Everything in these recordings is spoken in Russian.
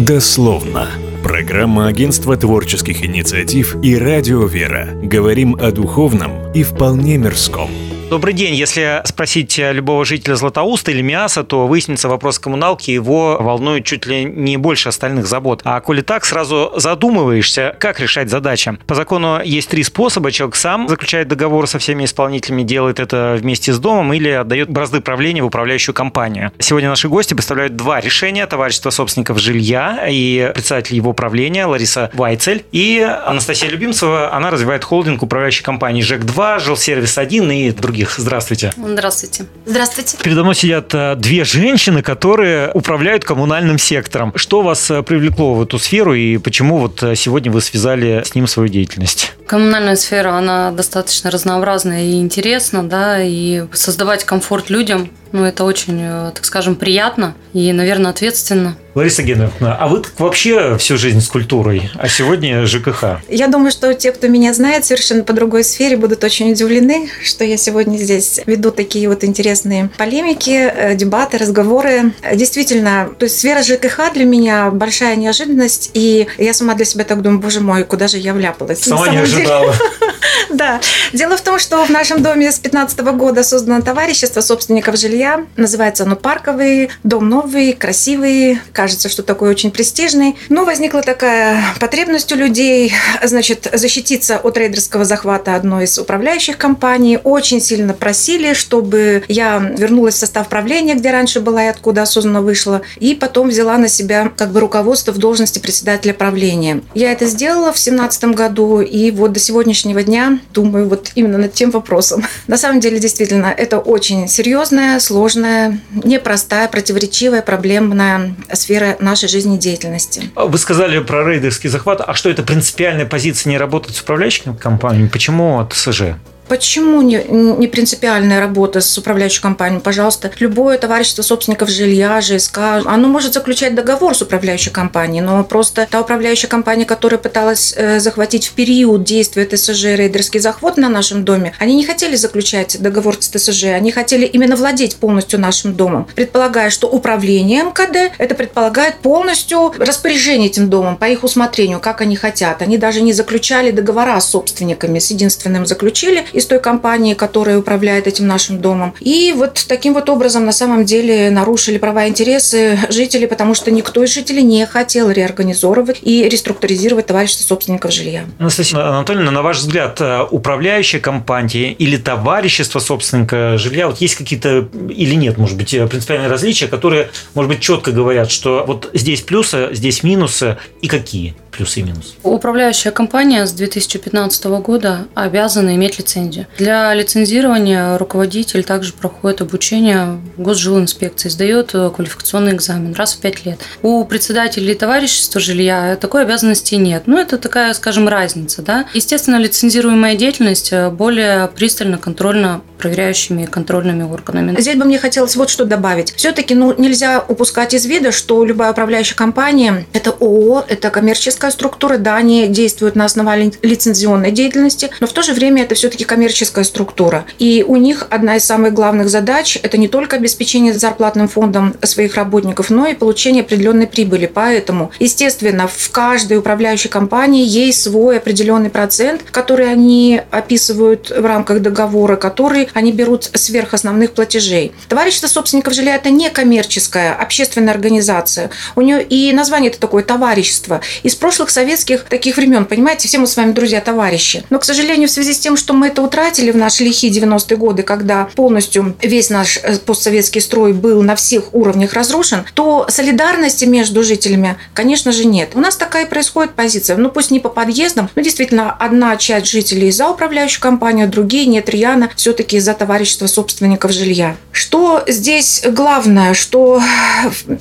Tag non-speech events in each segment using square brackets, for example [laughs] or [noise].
Дословно. Программа Агентства творческих инициатив и Радио Вера. Говорим о духовном и вполне мирском. Добрый день. Если спросить любого жителя Златоуста или Миаса, то выяснится вопрос коммуналки, его волнует чуть ли не больше остальных забот. А коли так, сразу задумываешься, как решать задачи. По закону есть три способа. Человек сам заключает договор со всеми исполнителями, делает это вместе с домом или отдает бразды правления в управляющую компанию. Сегодня наши гости представляют два решения. Товарищество собственников жилья и председатель его правления Лариса Вайцель и Анастасия Любимцева. Она развивает холдинг управляющей компании ЖЭК-2, Жилсервис-1 и другие других. Здравствуйте. Здравствуйте. Здравствуйте. Передо мной сидят э, две женщины, которые управляют коммунальным сектором. Что вас э, привлекло в эту сферу и почему вот э, сегодня вы связали с ним свою деятельность? Коммунальная сфера, она достаточно разнообразная и интересна, да, и создавать комфорт людям, ну, это очень, так скажем, приятно и, наверное, ответственно. Лариса Геннадьевна, а вы вообще всю жизнь с культурой, а сегодня ЖКХ? Я думаю, что те, кто меня знает совершенно по другой сфере, будут очень удивлены, что я сегодня здесь веду такие вот интересные полемики, э, дебаты, разговоры. Действительно, то есть сфера ЖКХ для меня большая неожиданность, и я сама для себя так думаю, боже мой, куда же я вляпалась? Сама не ожидала. [laughs] [laughs] Да. Дело в том, что в нашем доме с 15 года создано товарищество собственников жилья. Называется оно «Парковый». Дом новый, красивый, кажется, что такой очень престижный. Но возникла такая потребность у людей, значит, защититься от рейдерского захвата одной из управляющих компаний. Очень сильно просили, чтобы я вернулась в состав правления, где раньше была и откуда осознанно вышла, и потом взяла на себя как бы руководство в должности председателя правления. Я это сделала в 2017 году, и вот до сегодняшнего дня думаю вот именно над тем вопросом. [laughs] На самом деле, действительно, это очень серьезная, сложная, непростая, противоречивая, проблемная сфера нашей жизнедеятельности. Вы сказали про рейдерский захват. А что это принципиальная позиция не работать с управляющими компаниями? Почему ТСЖ? Почему не, не принципиальная работа с управляющей компанией? Пожалуйста, любое товарищество собственников жилья, ЖСК, оно может заключать договор с управляющей компанией, но просто та управляющая компания, которая пыталась э, захватить в период действия ТСЖ рейдерский захват на нашем доме, они не хотели заключать договор с ТСЖ, они хотели именно владеть полностью нашим домом, предполагая, что управление МКД это предполагает полностью распоряжение этим домом по их усмотрению, как они хотят. Они даже не заключали договора с собственниками, с единственным заключили из той компании, которая управляет этим нашим домом. И вот таким вот образом на самом деле нарушили права и интересы жителей, потому что никто из жителей не хотел реорганизовывать и реструктуризировать товарищество собственников жилья. Анастасия Анатольевна, на ваш взгляд, э, управляющая компания или товарищество собственника жилья, вот есть какие-то или нет, может быть, э, принципиальные различия, которые, может быть, четко говорят, что вот здесь плюсы, здесь минусы и какие? Плюсы и минусы? Управляющая компания с 2015 года обязана иметь лицензию. Для лицензирования руководитель также проходит обучение в госжилинспекции, сдает э, квалификационный экзамен раз в пять лет. У председателей товарищества жилья такой обязанности нет. Ну, это такая, скажем, разница. Да? Естественно, лицензируемая деятельность э, более пристально контрольно проверяющими контрольными органами. Здесь бы мне хотелось вот что добавить. Все-таки ну, нельзя упускать из вида, что любая управляющая компания – это ООО, это коммерческая структура, да, они действуют на основании лицензионной деятельности, но в то же время это все-таки коммерческая структура. И у них одна из самых главных задач – это не только обеспечение зарплатным фондом своих работников, но и получение определенной прибыли. Поэтому, естественно, в каждой управляющей компании есть свой определенный процент, который они описывают в рамках договора, который они берут сверх основных платежей. Товарищество собственников жилья – это не коммерческая, общественная организация. У нее и название это такое товарищество. Из прошлых советских таких времен, понимаете, все мы с вами друзья, товарищи. Но, к сожалению, в связи с тем, что мы это утратили в наши лихие 90-е годы, когда полностью весь наш э, постсоветский строй был на всех уровнях разрушен, то солидарности между жителями, конечно же, нет. У нас такая происходит позиция. Ну, пусть не по подъездам, но действительно одна часть жителей за управляющую компанию, другие нет рьяно все-таки за товарищество собственников жилья. Что здесь главное, что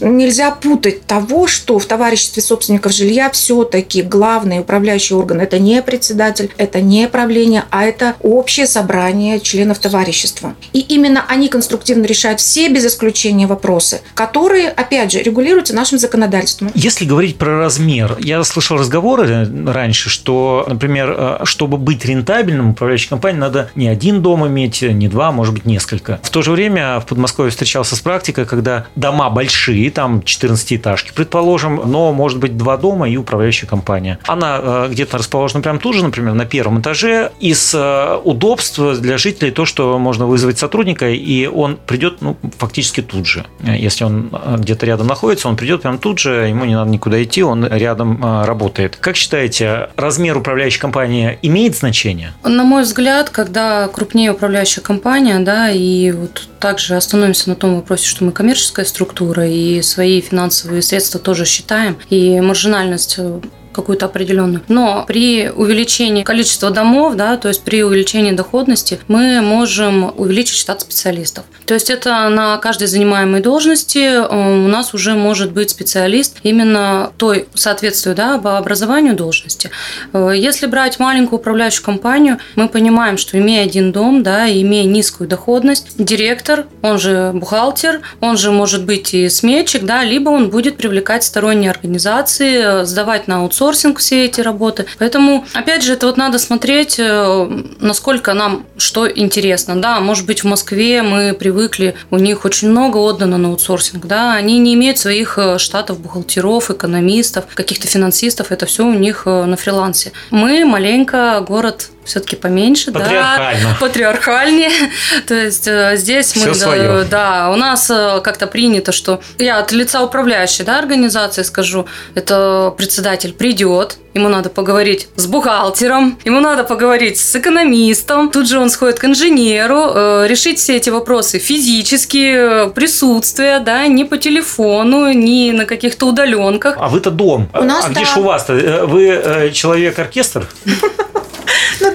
нельзя путать того, что в товариществе собственников жилья все все-таки главный управляющий орган – это не председатель, это не правление, а это общее собрание членов товарищества. И именно они конструктивно решают все без исключения вопросы, которые, опять же, регулируются нашим законодательством. Если говорить про размер, я слышал разговоры раньше, что, например, э, чтобы быть рентабельным управляющей компанией, надо не один дом иметь, не два, может быть, несколько. В то же время в Подмосковье встречался с практикой, когда дома большие, там 14-этажки, предположим, но может быть два дома и управляющая компания. Она э, где-то расположена прямо тут же, например, на первом этаже. Из э, удобств для жителей то, что можно вызвать сотрудника, и он придет ну, фактически тут же. Если он где-то рядом находится, он придет прямо тут же, ему не надо никуда идти, он рядом работает. Как считаете, размер управляющей компании имеет значение? На мой взгляд, когда крупнее управляющая компания, да, и вот также остановимся на том вопросе, что мы коммерческая структура и свои финансовые средства тоже считаем, и маржинальность какую-то определенную. Но при увеличении количества домов, да, то есть при увеличении доходности, мы можем увеличить штат специалистов. То есть это на каждой занимаемой должности э, у нас уже может быть специалист именно той соответствию да, по образованию должности. Э, если брать маленькую управляющую компанию, мы понимаем, что имея один дом, да, имея низкую доходность, директор, он же бухгалтер, он же может быть и сметчик, да, либо он будет привлекать сторонние организации, э, сдавать на аутсорсинг все эти работы. Поэтому, опять же, это вот надо смотреть, насколько нам что интересно. Да, может быть, в Москве мы привыкли привыкли, у них очень много отдано на аутсорсинг, да, они не имеют своих э, штатов бухгалтеров, экономистов, каких-то финансистов, это все у них э, на фрилансе. Мы маленько город все-таки поменьше, Патриархально. да, патриархальнее. [laughs] То есть э, здесь Все мы, свое. да, у нас как-то принято, что я от лица управляющей, да, организации скажу, это председатель придет, ему надо поговорить с бухгалтером, ему надо поговорить с экономистом, тут же он сходит к инженеру, решить все эти вопросы физически, присутствие, да, не по телефону, не на каких-то удаленках. А вы-то дом. У нас, а где да. же у вас-то? Э, Вы э, человек-оркестр? [laughs]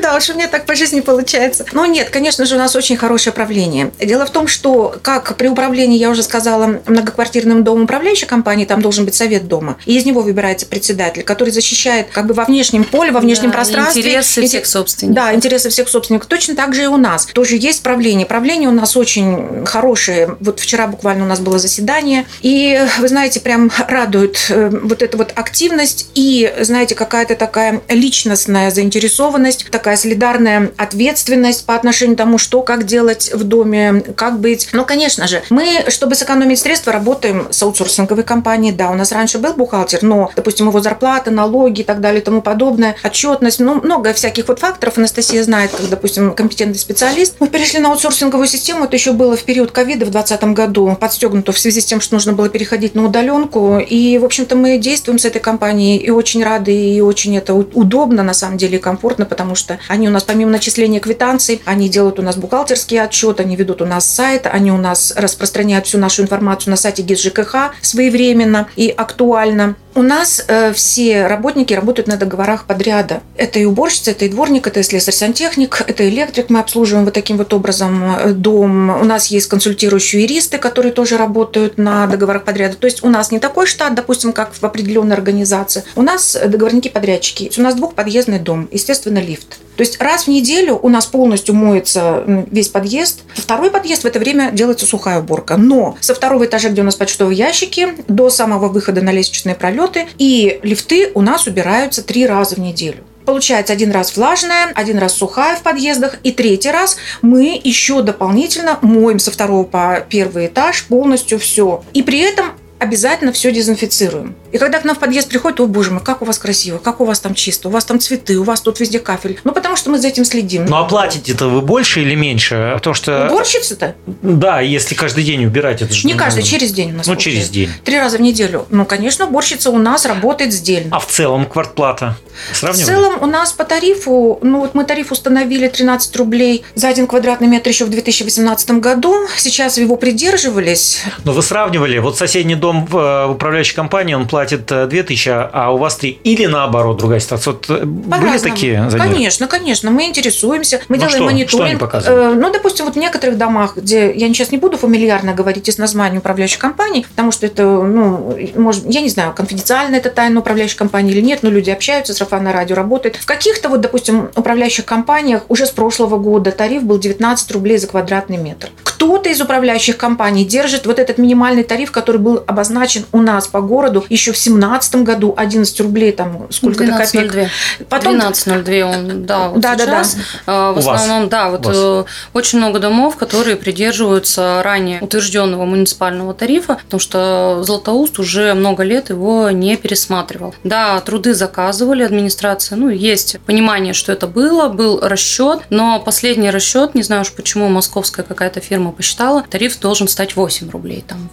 Да, уж у меня так по жизни получается. Но нет, конечно же, у нас очень хорошее правление. Дело в том, что как при управлении, я уже сказала, многоквартирным домом управляющей компании, там должен быть совет дома. И из него выбирается председатель, который защищает как бы во внешнем поле, во внешнем Да, пространстве. интересы Инте- всех собственников. Да, интересы всех собственников. Точно так же и у нас. Тоже есть правление. Правление у нас очень хорошее. Вот вчера буквально у нас было заседание. И, вы знаете, прям радует э, вот эта вот активность и, знаете, какая-то такая личностная заинтересованность, такая солидарная ответственность по отношению к тому, что, как делать в доме, как быть. Но, конечно же, мы, чтобы сэкономить средства, работаем с аутсорсинговой компанией. Да, у нас раньше был бухгалтер, но, допустим, его зарплата, налоги и так далее и тому подобное, отчетность, ну, много всяких вот факторов. Анастасия знает, как, допустим, компетентный специалист. Мы перешли на аутсорсинговую систему. Это еще было в период ковида в 2020 году, подстегнуто в связи с тем, что нужно было переходить на удаленку. И, в общем-то, мы действуем с этой компанией и очень рады, и очень это удобно, на самом деле, и комфортно, потому что они у нас, помимо начисления квитанций, они делают у нас бухгалтерский отчет, они ведут у нас сайт, они у нас распространяют всю нашу информацию на сайте ГИС ЖКХ своевременно и актуально. У нас э, все работники работают на договорах подряда. Это и уборщица, это и дворник, это и слесарь-сантехник, это электрик. Мы обслуживаем вот таким вот образом э, дом. У нас есть консультирующие юристы, которые тоже работают на договорах подряда. То есть у нас не такой штат, допустим, как в определенной организации. У нас договорники-подрядчики. У нас двухподъездный дом, естественно, лифт. То есть раз в неделю у нас полностью моется весь подъезд. Второй подъезд в это время делается сухая уборка. Но со второго этажа, где у нас почтовые ящики, до самого выхода на лестничные пролеты и лифты у нас убираются три раза в неделю. Получается один раз влажная, один раз сухая в подъездах, и третий раз мы еще дополнительно моем со второго по первый этаж полностью все. И при этом обязательно все дезинфицируем. И когда к нам в подъезд приходит, о боже мой, как у вас красиво, как у вас там чисто, у вас там цветы, у вас тут везде кафель. Ну, потому что мы за этим следим. Ну, а платите-то вы больше или меньше? Потому что, Уборщицы-то? да, если каждый день убирать, это же... Не каждый, ну, через день у нас. Ну, получается. через день. Три раза в неделю. Ну, конечно, уборщица у нас работает сдельно. А в целом квартплата? В Сравнивали? целом у нас по тарифу, ну вот мы тариф установили 13 рублей за один квадратный метр еще в 2018 году. Сейчас его придерживались. Но вы сравнивали, вот соседний дом дом в управляющей компании, он платит 2000, а у вас 3. Или наоборот, другая ситуация. Вот были такие задержки? Конечно, конечно. Мы интересуемся, мы ну делаем что? мониторинг. Что они? Ну, допустим, вот в некоторых домах, где я сейчас не буду фамильярно говорить из названия управляющей компании, потому что это, ну, может, я не знаю, конфиденциально это тайна управляющей компании или нет, но люди общаются, сарафанное радио работает. В каких-то вот, допустим, управляющих компаниях уже с прошлого года тариф был 19 рублей за квадратный метр. Кто-то из управляющих компаний держит вот этот минимальный тариф, который был обозначен у нас по городу еще в 2017 году, 11 рублей, там сколько-то копеек. Потом... 12.02 он, да, вот да, сейчас. Да, да. В основном, да, вот э, очень много домов, которые придерживаются ранее утвержденного муниципального тарифа, потому что Златоуст уже много лет его не пересматривал. Да, труды заказывали администрация, ну, есть понимание, что это было, был расчет, но последний расчет, не знаю уж почему московская какая-то фирма посчитала, тариф должен стать 8 рублей, там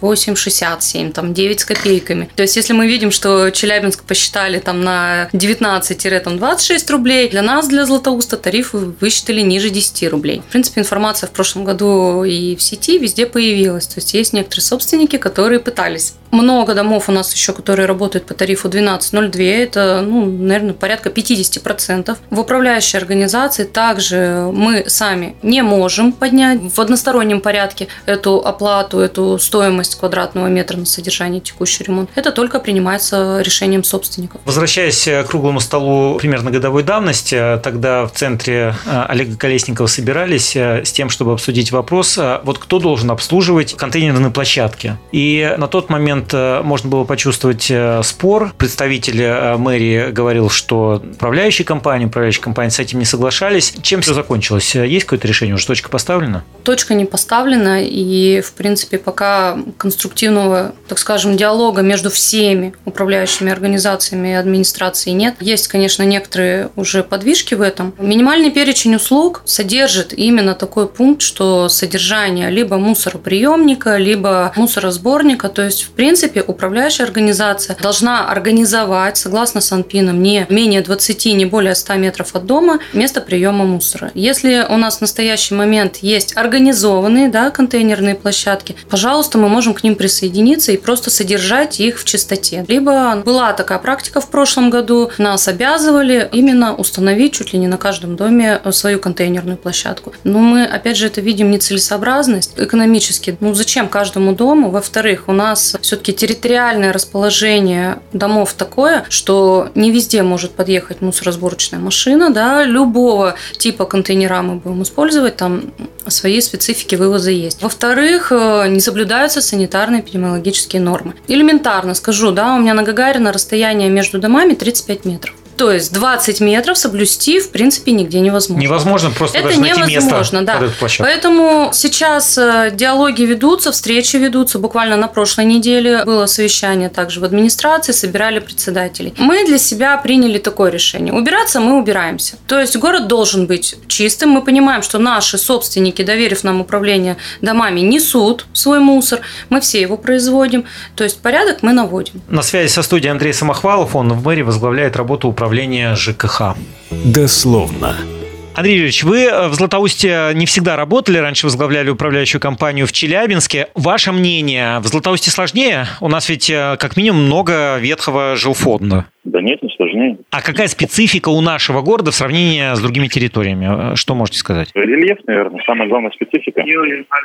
8,67, там 9 с копейками. То есть, если мы видим, что Челябинск посчитали там на 19-26 рублей, для нас, для Златоуста, тарифы высчитали ниже 10 рублей. В принципе, информация в прошлом году и в сети везде появилась. То есть, есть некоторые собственники, которые пытались много домов у нас еще, которые работают по тарифу 12.02. Это, ну, наверное, порядка 50%. В управляющей организации также мы сами не можем поднять в одностороннем порядке эту оплату, эту стоимость квадратного метра на содержание текущий ремонт. Это только принимается решением собственников. Возвращаясь к круглому столу примерно годовой давности, тогда в центре э, Олега Колесникова собирались э, с тем, чтобы обсудить вопрос, э, вот кто должен обслуживать контейнерные площадки. И на тот момент момент э, можно было почувствовать э, спор. Представитель э, мэрии говорил, что управляющие компании, управляющие компании с этим не соглашались. Чем все закончилось? Есть какое-то решение? Уже точка поставлена? Точка не поставлена, и, в принципе, пока конструктивного, так скажем, диалога между всеми управляющими организациями и администрацией нет. Есть, конечно, некоторые уже подвижки в этом. Минимальный перечень услуг содержит именно такой пункт, что содержание либо мусороприемника, либо мусоросборника, то есть, в принципе, принципе, управляющая организация должна организовать, согласно Санпинам, не менее 20, не более 100 метров от дома место приема мусора. Если у нас в настоящий момент есть организованные да, контейнерные площадки, пожалуйста, мы можем к ним присоединиться и просто содержать их в чистоте. Либо была такая практика в прошлом году, нас обязывали именно установить чуть ли не на каждом доме свою контейнерную площадку. Но мы, опять же, это видим нецелесообразность экономически. Ну, зачем каждому дому? Во-вторых, у нас все все-таки территориальное расположение домов такое, что не везде может подъехать мусоросборочная машина, да, любого типа контейнера мы будем использовать, там свои специфики вывоза есть. Во-вторых, э, не соблюдаются санитарные эпидемиологические нормы. Элементарно скажу, да, у меня на Гагарина расстояние между домами 35 метров. То есть 20 метров соблюсти в принципе нигде невозможно. Невозможно просто Это даже невозможно, место да. Поэтому сейчас э, диалоги ведутся, встречи ведутся. Буквально на прошлой неделе было совещание также в администрации, собирали председателей. Мы для себя приняли такое решение. Убираться мы убираемся. То есть город должен быть чистым. Мы понимаем, что наши собственники, доверив нам управление домами, несут свой мусор. Мы все его производим. То есть порядок мы наводим. На связи со студией Андрей Самохвалов. Он в мэрии возглавляет работу управления управления ЖКХ. Дословно. Андрей Юрьевич, вы э, в Златоусте не всегда работали, раньше возглавляли управляющую компанию в Челябинске. Ваше мнение, в Златоусте сложнее? У нас ведь э, как минимум много ветхого жилфонда. Да нет, не сложнее. А какая специфика у нашего города в сравнении с другими территориями? Э, что можете сказать? Рельеф, наверное, самая главная специфика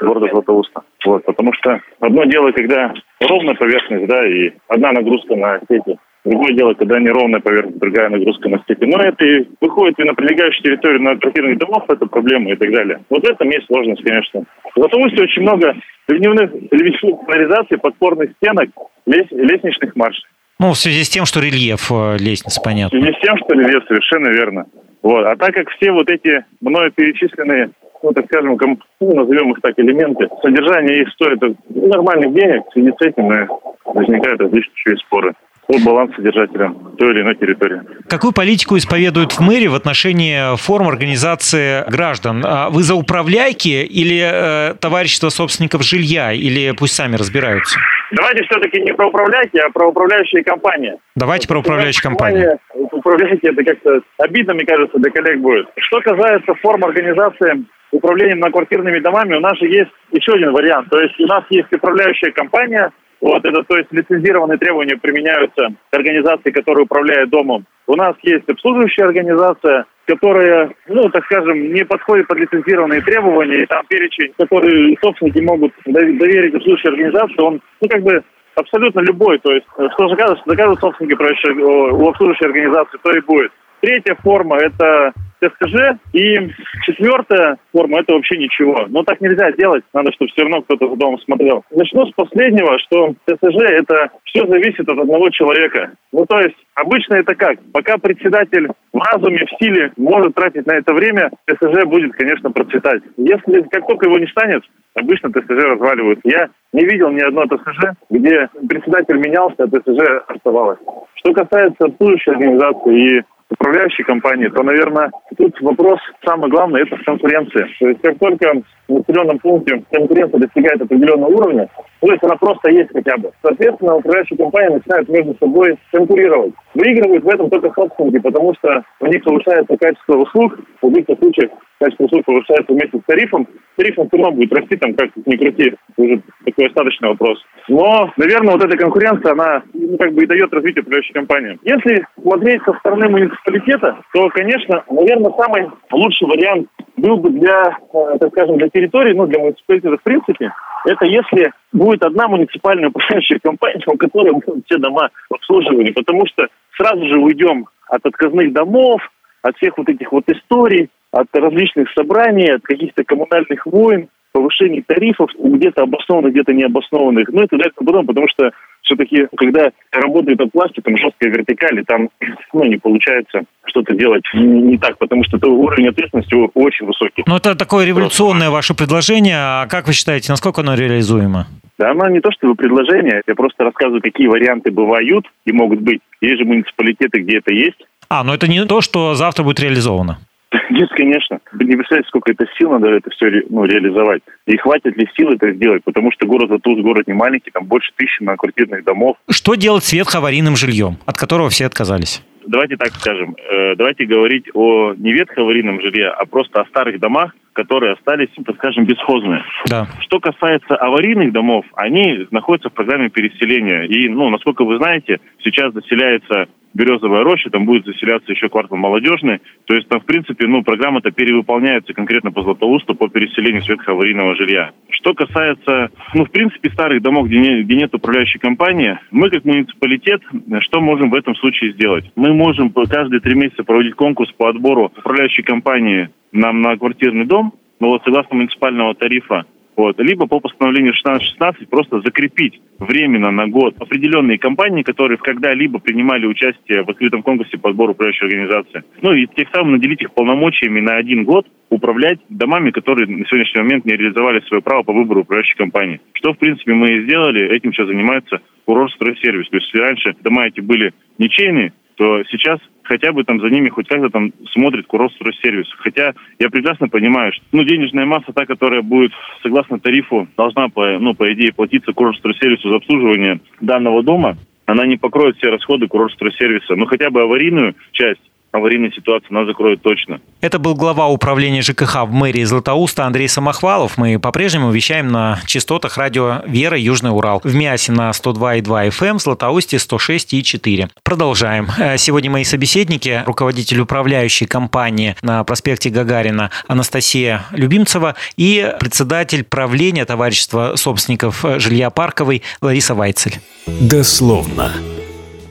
города Златоуста. Вот, потому что одно дело, когда ровная поверхность, да, и одна нагрузка на сети Другое дело, когда неровная поверхность, другая нагрузка на степи. Но это и выходит и на прилегающую территорию на квартирных домов, это проблема и так далее. Вот в этом есть сложность, конечно. В Златоусте очень много ливневых, ливневых канализаций, подпорных стенок, лес, лестничных маршей. Ну, в связи с тем, что рельеф э, лестницы, понятно. В связи с тем, что рельеф, совершенно верно. Вот. А так как все вот эти мною перечисленные, ну, так скажем, комп... ну, назовем их так, элементы, содержание их стоит нормальных денег, в связи с этим возникают различные споры по балансодержателям той или иной территории. Какую политику исповедуют в мэрии в отношении форм организации граждан? А вы за управляйки или э, товарищество собственников жилья, или пусть сами разбираются? Давайте все-таки не про управляйки, а про управляющие компании. Давайте про управляющие компании. Управляйки это как-то обидно, мне кажется, для коллег будет. Что касается форм организации управления многоквартирными домами, у нас же есть еще один вариант. То есть у нас есть управляющая компания, Вот это, то есть лицензированные требования применяются к организации, которая управляет домом. У нас есть обслуживающая организация, которая, ну, так скажем, не подходит под лицензированные требования. И там перечень, который собственники могут доверить обслуживающей организации, он, ну, как бы абсолютно любой. То есть, что заказывают, заказывают собственники у обслуживающей организации, то и будет. Третья форма – это ТСЖ. И четвертая форма – это вообще ничего. Но так нельзя делать. Надо, чтобы все равно кто-то в дом смотрел. Начну с последнего, что ТСЖ – это все зависит от одного человека. Ну, то есть, обычно это как? Пока председатель в разуме, в силе может тратить на это время, ТСЖ будет, конечно, процветать. Если как только его не станет, обычно ТСЖ разваливают. Я не видел ни одного ТСЖ, где председатель менялся, а ТСЖ оставалось. Что касается обслуживающей организации и управляющей компании, то, наверное, тут вопрос самый главный – это конкуренция. То есть как только в населенном пункте конкуренция достигает определенного уровня, то есть она просто есть хотя бы. Соответственно, управляющие компании начинают между собой конкурировать. Выигрывают в этом только собственники, потому что у них повышается качество услуг, в обычных случаях качество услуг повышается вместе с тарифом. Тариф все равно будет расти, там как ни крути, уже такой остаточный вопрос. Но, наверное, вот эта конкуренция, она ну, как бы и дает развитие управляющей компании. Если смотреть со стороны муниципалитета, то, конечно, наверное, самый лучший вариант был бы для, э, так скажем, для территории, ну, для муниципалитета в принципе, это если будет одна муниципальная управляющая компания, у которой будут все дома обслуживания, потому что сразу же уйдем от отказных домов, от всех вот этих вот историй, от различных собраний, от каких-то коммунальных войн, повышений тарифов, где-то обоснованных, где-то необоснованных. Ну, это дальше потом, потому что все-таки, когда работает от власти, там жесткая вертикаль, и там ну, не получается что-то делать не так, потому что это уровень ответственности очень высокий. Ну, это такое революционное ваше предложение. А как вы считаете, насколько оно реализуемо? Да, оно не то чтобы предложение, я просто рассказываю, какие варианты бывают и могут быть. Есть же муниципалитеты, где это есть. А, но это не то, что завтра будет реализовано. [laughs] Нет, конечно. Не представляете, сколько это сил надо это все ну, реализовать. И хватит ли сил это сделать, потому что город Затуз город не маленький, там больше тысячи многоквартирных домов. Что делать с ветхоаварийным жильем, от которого все отказались? Давайте так скажем. Э, давайте говорить о не ветхоаварийном жилье, а просто о старых домах, которые остались, так скажем, бесхозные. Да. Что касается аварийных домов, они находятся в программе переселения. И, ну, насколько вы знаете, сейчас заселяется Березовая роща, там будет заселяться еще квартал молодежный. То есть там, в принципе, ну, программа-то перевыполняется конкретно по Златоусту по переселению светхоаварийного жилья. Что касается, ну, в принципе, старых домов, где, не, где нет управляющей компании, мы как муниципалитет, что можем в этом случае сделать? Мы можем каждые три месяца проводить конкурс по отбору управляющей компании нам на квартирный дом, но вот согласно муниципального тарифа вот. Либо по постановлению 1616 просто закрепить временно на год определенные компании, которые когда-либо принимали участие в открытом конкурсе по сбору управляющей организации. Ну и тем самым наделить их полномочиями на один год управлять домами, которые на сегодняшний момент не реализовали свое право по выбору управляющей компании. Что, в принципе, мы и сделали. Этим сейчас занимается курорт стройсервис. То есть, раньше дома эти были ничейные, то сейчас хотя бы там за ними хоть как-то там смотрит Курортстройсервис. Хотя я прекрасно понимаю, что ну, денежная масса, та, которая будет согласно тарифу, должна, по, ну, по идее, платиться Курортстройсервису за обслуживание данного дома, она не покроет все расходы Курортстройсервиса. Ну, хотя бы аварийную часть аварийной ситуации нас закроют точно. Это был глава управления ЖКХ в мэрии Златоуста Андрей Самохвалов. Мы по-прежнему вещаем на частотах радио «Вера» Южный Урал. В Миасе на 102,2 FM, эм, в Златоусте 106,4. Продолжаем. Э, сегодня мои собеседники, руководитель управляющей компании на проспекте Гагарина Анастасия Любимцева и председатель правления товарищества собственников жилья Парковой Лариса Вайцель. Дословно.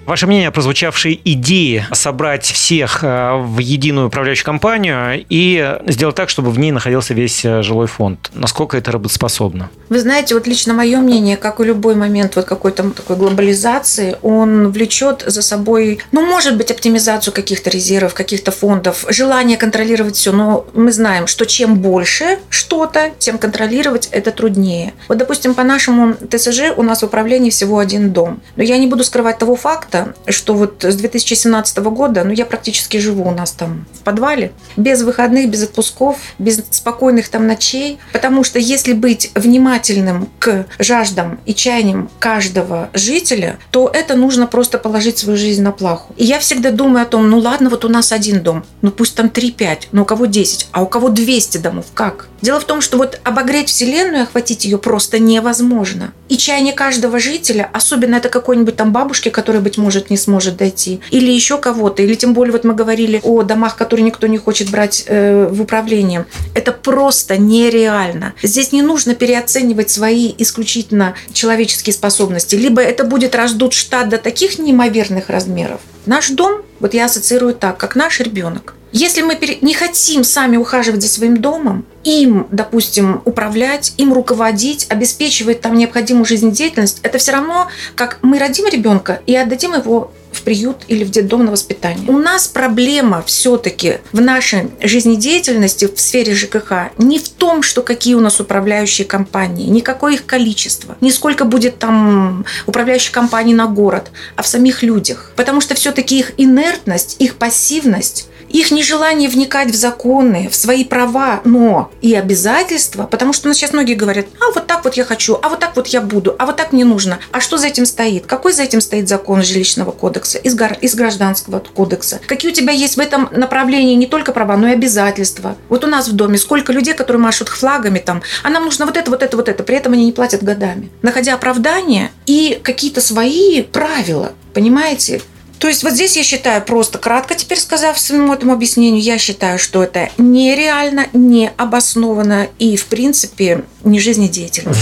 Ваше мнение о прозвучавшей идее собрать всех э, в единую управляющую компанию и сделать так, чтобы в ней находился весь э, жилой фонд. Насколько это работоспособно? Вы знаете, вот лично мое мнение, как и любой момент вот какой-то такой глобализации, он влечет за собой, ну, может быть, оптимизацию каких-то резервов, каких-то фондов, желание контролировать все, но мы знаем, что чем больше что-то, тем контролировать это труднее. Вот, допустим, по нашему ТСЖ у нас в управлении всего один дом. Но я не буду скрывать того факта, просто, что вот с 2017 года, ну, я практически живу у нас там в подвале, без выходных, без отпусков, без спокойных там ночей, потому что если быть внимательным к жаждам и чаяниям каждого жителя, то это нужно просто положить свою жизнь на плаху. И я всегда думаю о том, ну ладно, вот у нас один дом, ну пусть там 3-5, но у кого 10, а у кого 200 домов, как? Дело в том, что вот обогреть Вселенную, охватить ее просто невозможно. И чаяние каждого жителя, особенно это какой-нибудь там бабушки, которая, быть может, не сможет дойти, или еще кого-то, или тем более вот мы говорили о домах, которые никто не хочет брать э, в управление, это просто нереально. Здесь не нужно переоценивать свои исключительно человеческие способности. Либо это будет раздут штат до таких неимоверных размеров. Наш дом, вот я ассоциирую так, как наш ребенок. Если мы не хотим сами ухаживать за своим домом, им, допустим, управлять, им руководить, обеспечивать там необходимую жизнедеятельность, это все равно, как мы родим ребенка и отдадим его в приют или в детдом на воспитание. У нас проблема все-таки в нашей жизнедеятельности в сфере ЖКХ не в том, что какие у нас управляющие компании, никакое их количество, не сколько будет там управляющих компаний на город, а в самих людях. Потому что все-таки их инертность, их пассивность их нежелание вникать в законы, в свои права, но и обязательства, потому что у нас сейчас многие говорят, а вот так вот я хочу, а вот так вот я буду, а вот так мне нужно. А что за этим стоит? Какой за этим стоит закон жилищного кодекса, из, из гражданского кодекса? Какие у тебя есть в этом направлении не только права, но и обязательства? Вот у нас в доме сколько людей, которые машут флагами там, а нам нужно вот это, вот это, вот это, при этом они не платят годами, находя оправдания и какие-то свои правила. Понимаете? То есть вот здесь я считаю, просто кратко теперь сказав своему этому объяснению, я считаю, что это нереально, не обоснованно и, в принципе, не жизнедеятельно.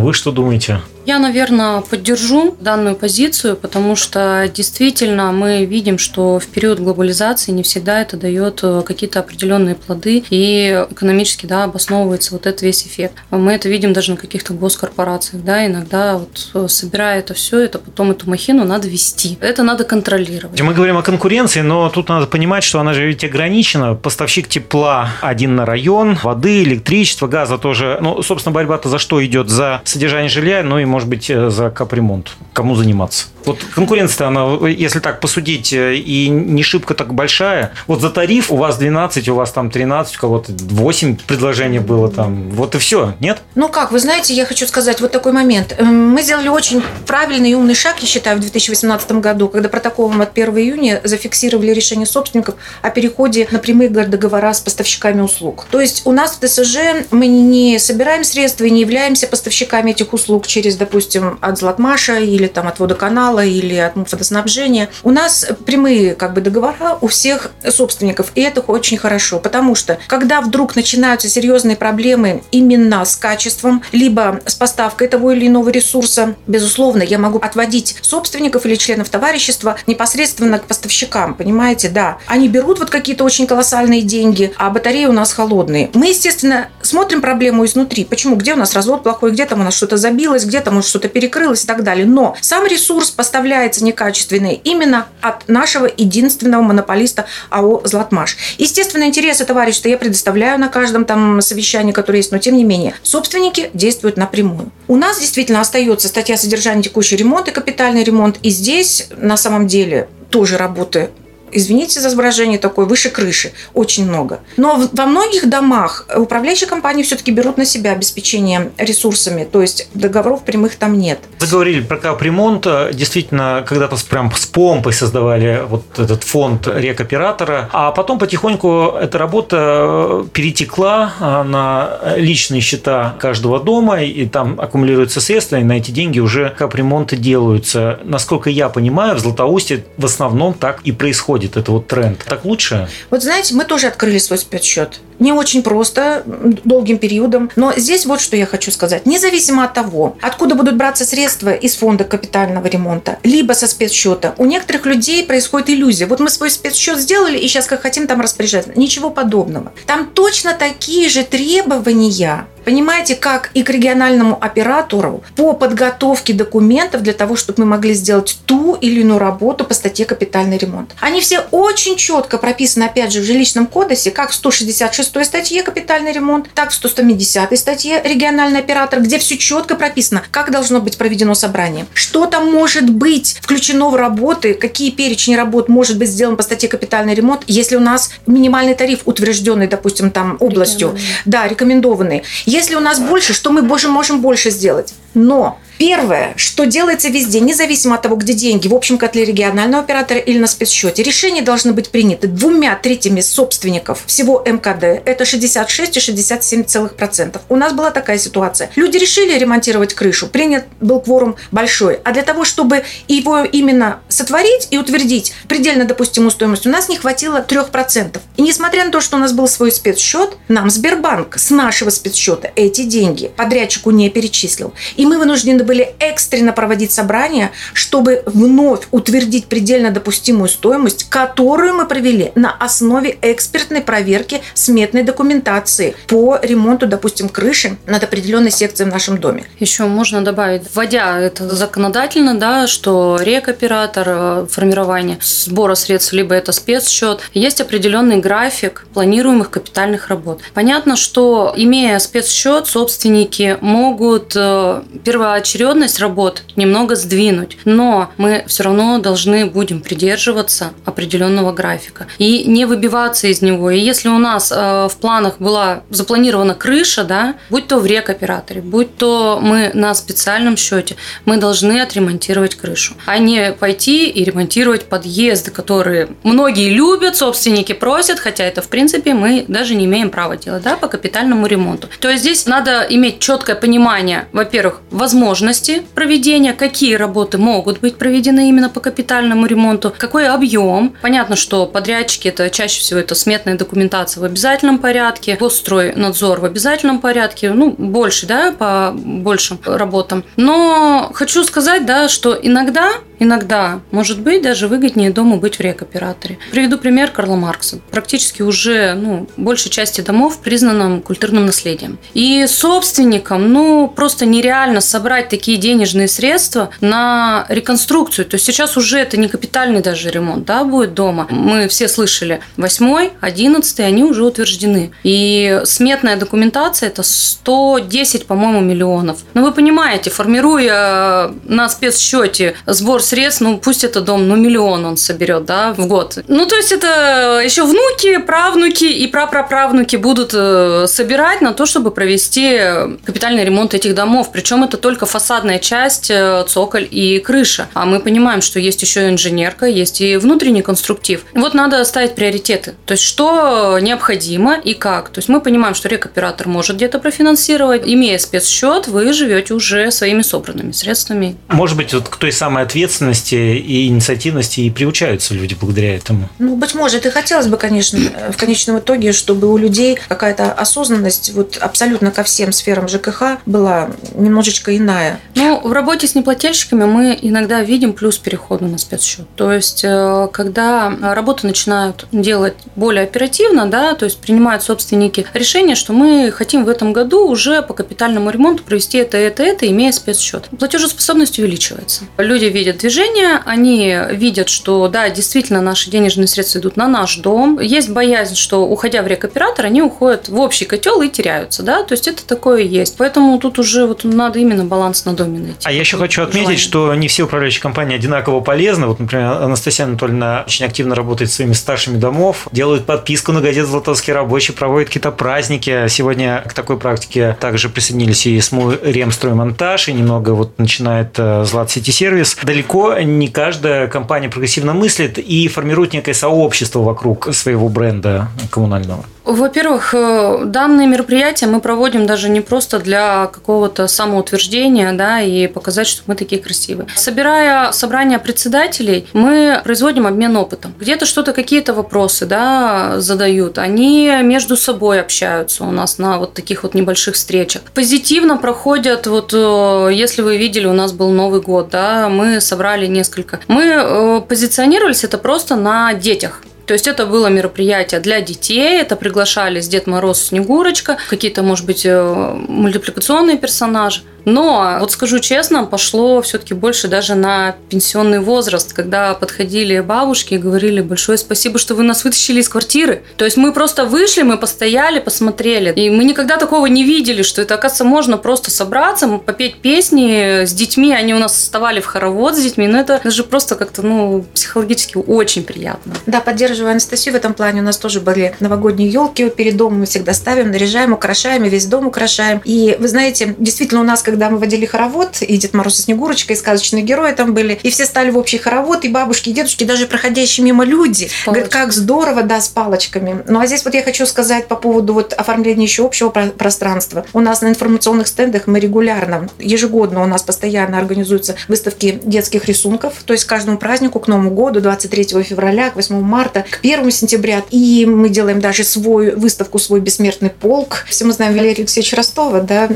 Вы что думаете? Я, наверное, поддержу данную позицию, потому что действительно мы видим, что в период глобализации не всегда это дает э, какие-то определенные плоды и экономически да, обосновывается вот этот весь эффект. Мы это видим даже на каких-то госкорпорациях. Да, иногда вот э, собирая это все, это потом эту махину надо вести. Это надо контролировать. Мы говорим о конкуренции, но тут надо понимать, что она же ведь ограничена. Поставщик тепла один на район, воды, электричества, газа тоже. Ну, собственно, борьба-то за что идет? За содержание жилья, ну и, может быть, э, за капремонт. Кому заниматься? Вот конкуренция, она, если так посудить, э, и не шибко так большая. Вот за тариф у вас 12, у вас там 13, у кого-то 8 предложений было там. Вот и все, нет? Ну как, вы знаете, я хочу сказать вот такой момент. Эм, мы сделали очень правильный и умный шаг, я считаю, в 2018 году, когда протоколом от 1 июня зафиксировали решение собственников о переходе на прямые договора с поставщиками услуг. То есть у нас в ТСЖ мы не собираем средства и не являемся поставщиками этих услуг через, допустим, от Златмаша или там от водоканала или от водоснабжения. У нас прямые как бы договора у всех собственников, и это очень хорошо, потому что когда вдруг начинаются серьезные проблемы именно с качеством, либо с поставкой того или иного ресурса, безусловно, я могу отводить собственников или членов товарищества непосредственно к поставщикам, понимаете, да. Они берут вот какие-то очень колоссальные деньги, а батареи у нас холодные. Мы, естественно, смотрим проблему изнутри. Почему? Где у нас развод плохой, где там у нас что-то забилось, где там что-то перекрылось и так далее. Но сам ресурс поставляется некачественный именно от нашего единственного монополиста АО «Златмаш». Естественно, интересы товарищества я предоставляю на каждом там совещании, которое есть, но тем не менее, собственники действуют напрямую. У нас действительно остается статья содержания текущий ремонт и капитальный ремонт, и здесь на самом деле тоже работы извините за изображение такое, выше крыши, очень много. Но во многих домах управляющие компании все-таки берут на себя обеспечение ресурсами, то есть договоров прямых там нет. Заговорили про капремонт. Действительно, когда-то прям с помпой создавали вот этот фонд рекоператора, а потом потихоньку эта работа перетекла а, на личные счета каждого дома, и там аккумулируются средства, и на эти деньги уже капремонты делаются. Насколько я понимаю, в Златоусте в основном так и происходит происходит, это вот тренд. Так лучше? Вот знаете, мы тоже открыли свой спецсчет. Не очень просто, долгим периодом. Но здесь вот что я хочу сказать. Независимо от того, откуда будут браться средства из фонда капитального ремонта, либо со спецсчета, у некоторых людей происходит иллюзия. Вот мы свой спецсчет сделали, и сейчас как хотим там распоряжаться. Ничего подобного. Там точно такие же требования Понимаете, как и к региональному оператору по подготовке документов для того, чтобы мы могли сделать ту или иную работу по статье капитальный ремонт. Они все очень четко прописаны, опять же, в жилищном кодексе, как в 166 106 статье «Капитальный ремонт», так в 170 статье «Региональный оператор», где все четко прописано, как должно быть проведено собрание, что там может быть включено в работы, какие перечни работ может быть сделан по статье «Капитальный ремонт», если у нас минимальный тариф утвержденный, допустим, там областью, да, рекомендованный. Если у нас больше, что мы можем, больше сделать. Но Первое, что делается везде, независимо от того, где деньги, в общем котле регионального оператора или на спецсчете, решения должны быть приняты двумя третьими собственников всего МКД. Это 66 и 67,%. У нас была такая ситуация. Люди решили ремонтировать крышу, принят был кворум большой. А для того, чтобы его именно сотворить и утвердить предельно допустимую стоимость, у нас не хватило 3%. И несмотря на то, что у нас был свой спецсчет, нам Сбербанк с нашего спецсчета эти деньги подрядчику не перечислил. И мы вынуждены были экстренно проводить собрания, чтобы вновь утвердить предельно допустимую стоимость, которую мы провели на основе экспертной проверки сметной документации по ремонту, допустим, крыши над определенной секцией в нашем доме. Еще можно добавить, вводя это законодательно, да, что рекоператор, э, формирование сбора средств, либо это спецсчет, есть определенный график планируемых капитальных работ. Понятно, что имея спецсчет, собственники могут э, первоочередно очередность работ немного сдвинуть, но мы все равно должны будем придерживаться определенного графика и не выбиваться из него. И если у нас э, в планах была запланирована крыша, да, будь то в рекоператоре, будь то мы на специальном счете, мы должны отремонтировать крышу, а не пойти и ремонтировать подъезды, которые многие любят, собственники просят, хотя это в принципе мы даже не имеем права делать, да, по капитальному ремонту. То есть здесь надо иметь четкое понимание, во-первых, возможно возможности проведения, какие работы могут быть проведены именно по капитальному ремонту, какой объем. Понятно, что подрядчики это чаще всего это сметная документация в обязательном порядке, госстрой надзор в обязательном порядке, ну, больше, да, по большим работам. Но хочу сказать, да, что иногда Иногда, может быть, даже выгоднее дому быть в рекоператоре. Приведу пример Карла Маркса. Практически уже ну, большей части домов признанным культурным наследием. И собственникам ну, просто нереально собрать такие денежные средства на реконструкцию. То есть сейчас уже это не капитальный даже ремонт да, будет дома. Мы все слышали, восьмой, одиннадцатый, они уже утверждены. И сметная документация – это 110, по-моему, миллионов. Но вы понимаете, формируя на спецсчете сбор средств, ну пусть это дом, ну миллион он соберет, да, в год. Ну то есть это еще внуки, правнуки и прапраправнуки будут э, собирать на то, чтобы провести капитальный ремонт этих домов. Причем это только фасадная часть, э, цоколь и крыша. А мы понимаем, что есть еще инженерка, есть и внутренний конструктив. Вот надо ставить приоритеты. То есть что необходимо и как. То есть мы понимаем, что рекоператор может где-то профинансировать. Имея спецсчет, вы живете уже своими собранными средствами. Может быть, вот к той самой ответственности ответственности и инициативности и приучаются люди благодаря этому. Ну, быть может, и хотелось бы, конечно, в конечном итоге, чтобы у людей какая-то осознанность вот абсолютно ко всем сферам ЖКХ была немножечко иная. Ну, в работе с неплательщиками мы иногда видим плюс перехода на спецсчет. То есть, э, когда работу начинают делать более оперативно, да, то есть принимают собственники решение, что мы хотим в этом году уже по капитальному ремонту провести это, это, это, имея спецсчет. Платежеспособность увеличивается. Люди видят движение, они видят, что да, действительно наши денежные средства идут на наш дом. Есть боязнь, что уходя в рекоператор, они уходят в общий котел и теряются, да, то есть это такое есть. Поэтому тут уже вот надо именно баланс на доме найти. А я еще хочу отметить, желание. что не все управляющие компании одинаково полезны. Вот, например, Анастасия Анатольевна очень активно работает с своими старшими домов, делает подписку на газету «Златовский рабочий», проводит какие-то праздники. Сегодня к такой практике также присоединились и СМУ «Ремстроймонтаж», и немного вот начинает э, «Злат Сити Сервис». Далеко далеко не каждая компания прогрессивно мыслит и формирует некое сообщество вокруг своего бренда коммунального. Во-первых, э, данные мероприятия мы проводим даже не просто для какого-то самоутверждения, да, и показать, что мы такие красивые. Собирая собрание председателей, мы производим обмен опытом. Где-то что-то, какие-то вопросы, да, задают. Они между собой общаются у нас на вот таких вот небольших встречах. Позитивно проходят, вот, э, если вы видели, у нас был Новый год, да, мы собрали несколько. Мы э, позиционировались это просто на детях. То есть это было мероприятие для детей, это приглашались Дед Мороз, Снегурочка, какие-то, может быть, э, мультипликационные персонажи. Но, вот скажу честно, пошло все-таки больше даже на пенсионный возраст, когда подходили бабушки и говорили большое спасибо, что вы нас вытащили из квартиры. То есть мы просто вышли, мы постояли, посмотрели. И мы никогда такого не видели, что это, оказывается, можно просто собраться, попеть песни с детьми. Они у нас вставали в хоровод с детьми. Но это же просто как-то, ну, психологически очень приятно. Да, поддерживаю Анастасию в этом плане. У нас тоже были новогодние елки перед домом. Мы всегда ставим, наряжаем, украшаем, и весь дом украшаем. И вы знаете, действительно, у нас, когда мы водили хоровод, и Дед Мороз и Снегурочка, и сказочные герои там были, и все стали в общий хоровод, и бабушки, и дедушки, даже проходящие мимо люди. Говорят, как здорово, да, с палочками. Ну, а здесь вот я хочу сказать по поводу вот оформления еще общего пространства. У нас на информационных стендах мы регулярно, ежегодно у нас постоянно организуются выставки детских рисунков, то есть каждому празднику, к Новому году, 23 февраля, к 8 марта, к 1 сентября. И мы делаем даже свою выставку, свой бессмертный полк. Все мы знаем Валерия Алексеевича Ростова, да,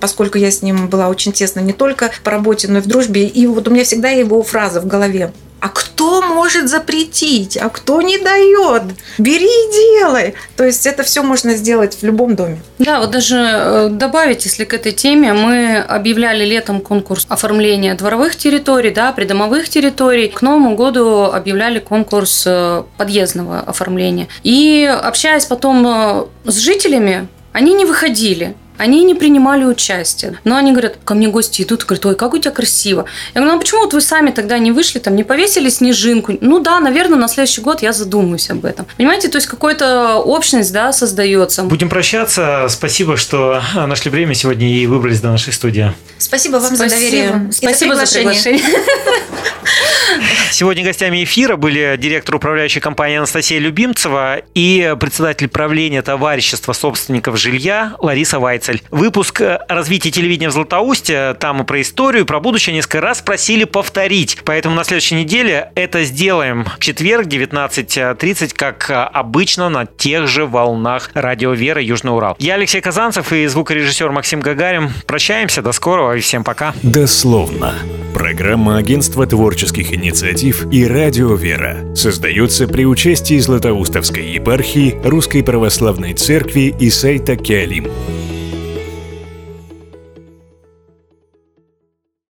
поскольку я с ним была очень тесно не только по работе, но и в дружбе. И вот у меня всегда его фраза в голове. А кто может запретить? А кто не дает? Бери и делай. То есть это все можно сделать в любом доме. Да, вот даже э, добавить, если к этой теме, мы объявляли летом конкурс оформления дворовых территорий, да, придомовых территорий. К Новому году объявляли конкурс э, подъездного оформления. И общаясь потом э, с жителями, они не выходили. Они не принимали участие. Но они говорят, ко мне гости идут, говорят, ой, как у тебя красиво. Я говорю, ну а почему вот вы сами тогда не вышли, там, не повесили снежинку? Ну да, наверное, на следующий год я задумаюсь об этом. Понимаете, то есть какая-то общность, да, создается. Будем прощаться. Спасибо, что нашли время сегодня и выбрались до нашей студии. Спасибо вам Спасибо. за доверие. Спасибо за приглашение. [laughs] Сегодня гостями эфира были директор управляющей компании Анастасия Любимцева и председатель правления товарищества собственников жилья Лариса Вайцель. Выпуск о развитии телевидения в Златоусте, там и про историю, и про будущее несколько раз просили повторить. Поэтому на следующей неделе это сделаем. В четверг 19.30, как обычно, на тех же волнах радио Вера Южный Урал. Я Алексей Казанцев и звукорежиссер Максим Гагарин. Прощаемся, до скорого и всем пока. Дословно. Программа Агентства творческих инициатив и Радио Вера создаются при участии Златоустовской епархии, Русской Православной Церкви и сайта Киалим.